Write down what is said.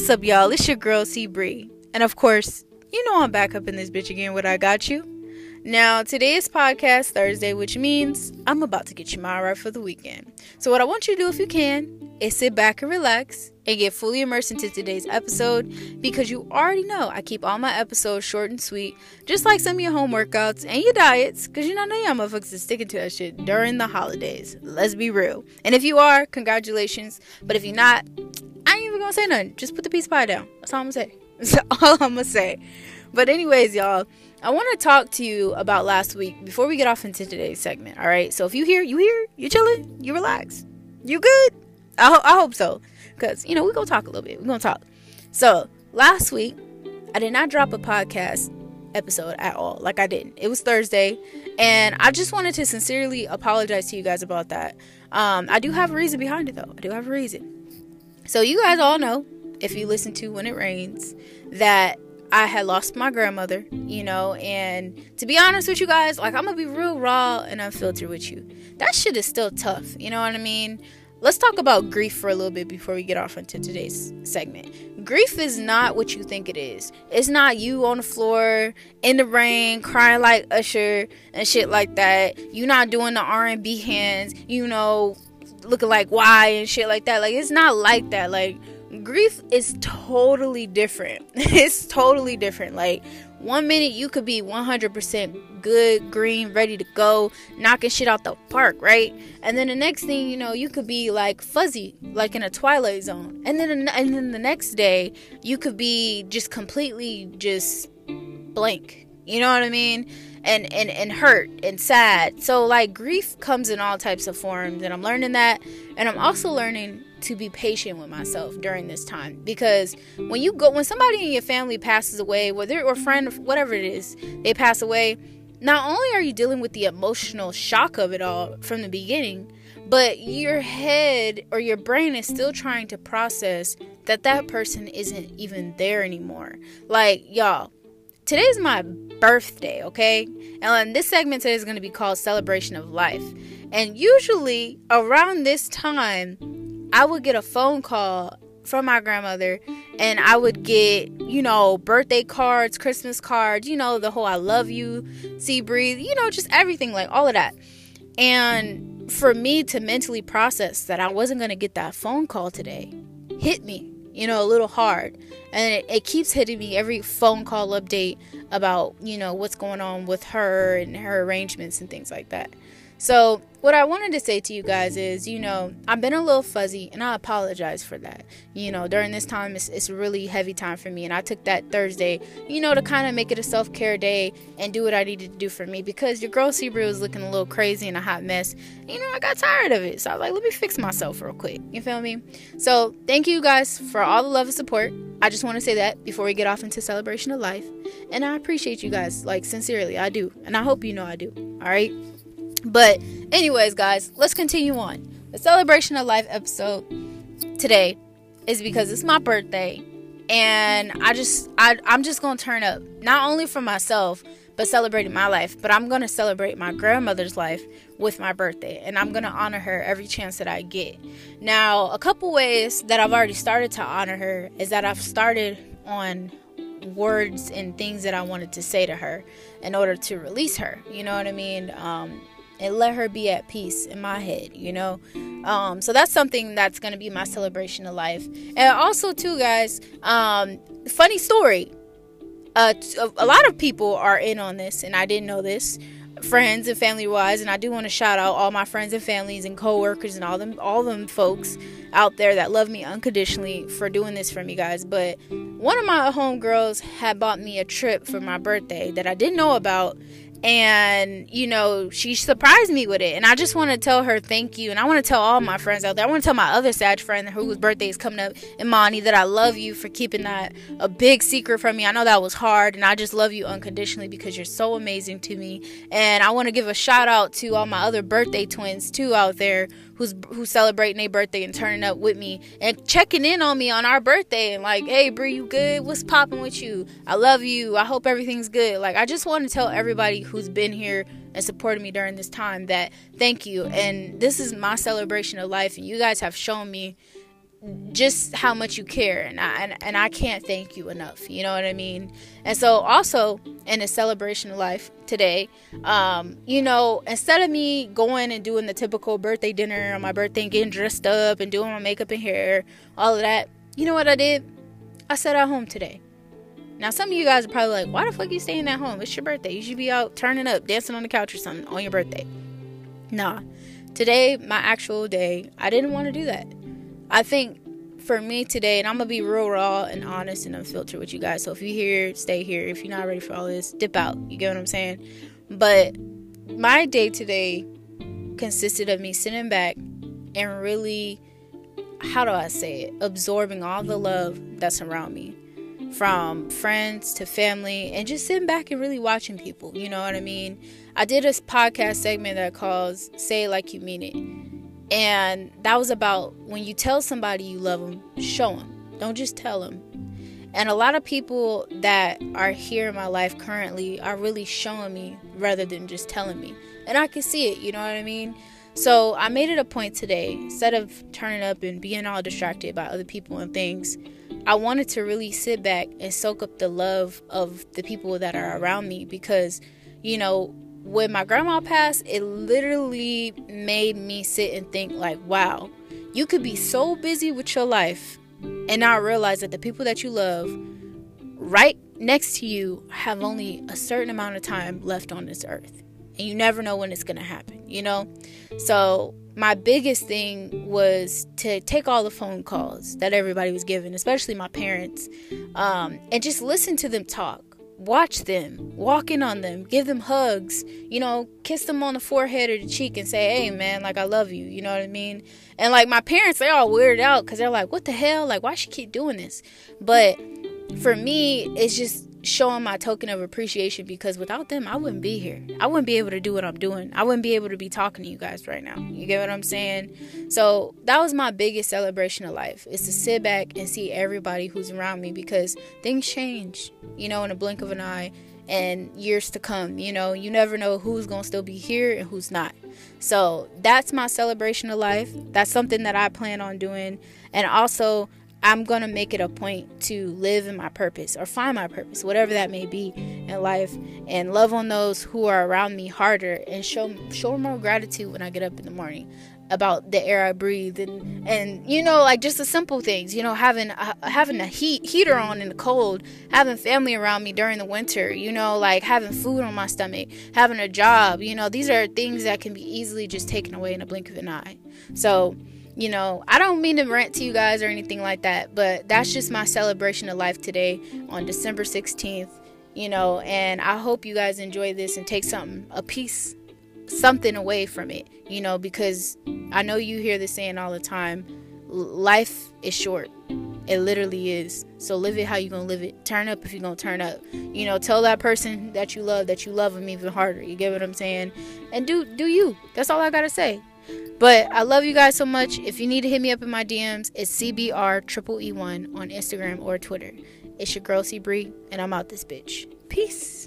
what's up, y'all? It's your girl, C Bree. And of course, you know I'm back up in this bitch again What I Got You. Now, today is podcast Thursday, which means I'm about to get you my right for the weekend. So, what I want you to do, if you can, is sit back and relax and get fully immersed into today's episode because you already know I keep all my episodes short and sweet, just like some of your home workouts and your diets, because you know, of y'all motherfuckers is sticking to that shit during the holidays. Let's be real. And if you are, congratulations. But if you're not, gonna say nothing. Just put the piece of pie down. That's all I'm gonna say. That's all I'm gonna say. But, anyways, y'all. I want to talk to you about last week before we get off into today's segment. All right. So if you hear, you hear, you chilling, you relax, you good. I, ho- I hope so, cause you know we gonna talk a little bit. We're gonna talk. So last week, I did not drop a podcast episode at all. Like I didn't. It was Thursday, and I just wanted to sincerely apologize to you guys about that. Um, I do have a reason behind it though. I do have a reason. So you guys all know, if you listen to When It Rains, that I had lost my grandmother, you know, and to be honest with you guys, like I'm gonna be real raw and unfiltered with you. That shit is still tough, you know what I mean? Let's talk about grief for a little bit before we get off into today's segment. Grief is not what you think it is. It's not you on the floor in the rain crying like Usher and shit like that. You not doing the R&B hands, you know, looking like why and shit like that. Like it's not like that. Like grief is totally different. it's totally different. Like one minute you could be 100% good, green, ready to go, knocking shit out the park, right? And then the next thing you know, you could be like fuzzy, like in a twilight zone. And then and then the next day, you could be just completely just blank. You know what I mean? And and and hurt and sad. So like grief comes in all types of forms and I'm learning that and I'm also learning to be patient with myself during this time because when you go when somebody in your family passes away whether or friend whatever it is they pass away not only are you dealing with the emotional shock of it all from the beginning but your head or your brain is still trying to process that that person isn't even there anymore like y'all today's my birthday okay? And this segment today is going to be called celebration of life. And usually around this time I would get a phone call from my grandmother and I would get, you know, birthday cards, Christmas cards, you know, the whole I love you, C Bree, you know, just everything, like all of that. And for me to mentally process that I wasn't going to get that phone call today hit me, you know, a little hard. And it, it keeps hitting me every phone call update about, you know, what's going on with her and her arrangements and things like that. So, what I wanted to say to you guys is, you know, I've been a little fuzzy and I apologize for that. You know, during this time, it's, it's really heavy time for me. And I took that Thursday, you know, to kind of make it a self care day and do what I needed to do for me because your girl C Bree was looking a little crazy and a hot mess. You know, I got tired of it. So I was like, let me fix myself real quick. You feel me? So, thank you guys for all the love and support. I just want to say that before we get off into celebration of life. And I appreciate you guys, like, sincerely. I do. And I hope you know I do. All right? But, anyways, guys, let's continue on. The celebration of life episode today is because it's my birthday, and I just, I, I'm just gonna turn up not only for myself, but celebrating my life. But I'm gonna celebrate my grandmother's life with my birthday, and I'm gonna honor her every chance that I get. Now, a couple ways that I've already started to honor her is that I've started on words and things that I wanted to say to her in order to release her. You know what I mean? Um, and let her be at peace in my head, you know? Um, so that's something that's going to be my celebration of life. And also, too, guys, um, funny story. Uh, a lot of people are in on this, and I didn't know this friends and family wise and I do want to shout out all my friends and families and coworkers and all them all them folks out there that love me unconditionally for doing this for me guys but one of my homegirls had bought me a trip for my birthday that I didn't know about and you know she surprised me with it. And i just want to tell her thank you. And i want to tell all my friends out there. I want to tell my other sad friend whose birthday is coming up imani that i love you for keeping that a big secret from me. I know that was hard and i just love you unconditionally because you're so amazing to me. And i want to give a shout out to all my other birthday twins too out there who's who's celebrating a birthday and turning up with me and checking in on me on our birthday and like, hey, Bree, you good? What's popping with you? I love you. I hope everything's good. Like, I just want to tell everybody who's been here and supported me during this time that thank you. And this is my celebration of life, and you guys have shown me just how much you care and I, and, and I can't thank you enough you know what I mean? And so also in a celebration of life today um you know instead of me going and doing the typical birthday dinner on my birthday and getting dressed up and doing my makeup and hair all of that you know what I did? I sat at home today. Now some of you guys are probably like why the fuck are you staying at home? It's your birthday. You should be out turning up dancing on the couch or something on your birthday. Nah. Today my actual day I didn't want to do that I think for me today, and I'm gonna be real raw and honest and unfiltered with you guys. So if you here, stay here. If you're not ready for all this, dip out. You get what I'm saying? But my day today consisted of me sitting back and really, how do I say it, absorbing all the love that's around me. From friends to family, and just sitting back and really watching people. You know what I mean? I did a podcast segment that calls Say It Like You Mean It and that was about when you tell somebody you love them, show them. Don't just tell them. And a lot of people that are here in my life currently are really showing me rather than just telling me. And I can see it, you know what I mean? So I made it a point today, instead of turning up and being all distracted by other people and things, I wanted to really sit back and soak up the love of the people that are around me because, you know, when my grandma passed, it literally made me sit and think like, wow, you could be so busy with your life and not realize that the people that you love right next to you have only a certain amount of time left on this earth. And you never know when it's going to happen, you know? So, my biggest thing was to take all the phone calls that everybody was giving, especially my parents, um, and just listen to them talk watch them, walk in on them, give them hugs, you know, kiss them on the forehead or the cheek and say, hey, man, like, I love you. You know what I mean? And like, my parents, they're all weirded out because they're like, what the hell? Like, why she keep doing this? But for me, it's just showing my token of appreciation because without them, I wouldn't be here. I wouldn't be able to do what I'm doing. I wouldn't be able to be talking to you guys right now. You get what I'm saying? So that was my biggest celebration of life is to sit back and see everybody who's around me because things change, you know, in a blink of an eye and years to come. You know, you never know who's going to still be here and who's not. So that's my celebration of life. That's something that I plan on doing. And also, I'm going to make it a point to live in my purpose or find my purpose, whatever that may be in life, and love on those who are around me harder and show show more gratitude when I get up in the morning about the air I breathe and and you know like just the simple things you know having uh, having a heat heater on in the cold having family around me during the winter you know like having food on my stomach having a job you know these are things that can be easily just taken away in a blink of an eye. So you know, I don't mean to rant to you guys or anything like that, but that's just my celebration of life today on December 16th, you know, and I hope you guys enjoy this and take something, a piece, something away from it, you know, because I know you hear this saying all the time life is short. It literally is. So live it how you're gonna live it. Turn up if you're gonna turn up. You know, tell that person that you love that you love them even harder. You get what I'm saying? And do do you. That's all I gotta say. But I love you guys so much. If you need to hit me up in my DMs, it's CBR triple E one on Instagram or Twitter. It's your girl C Bree, and I'm out this bitch. Peace.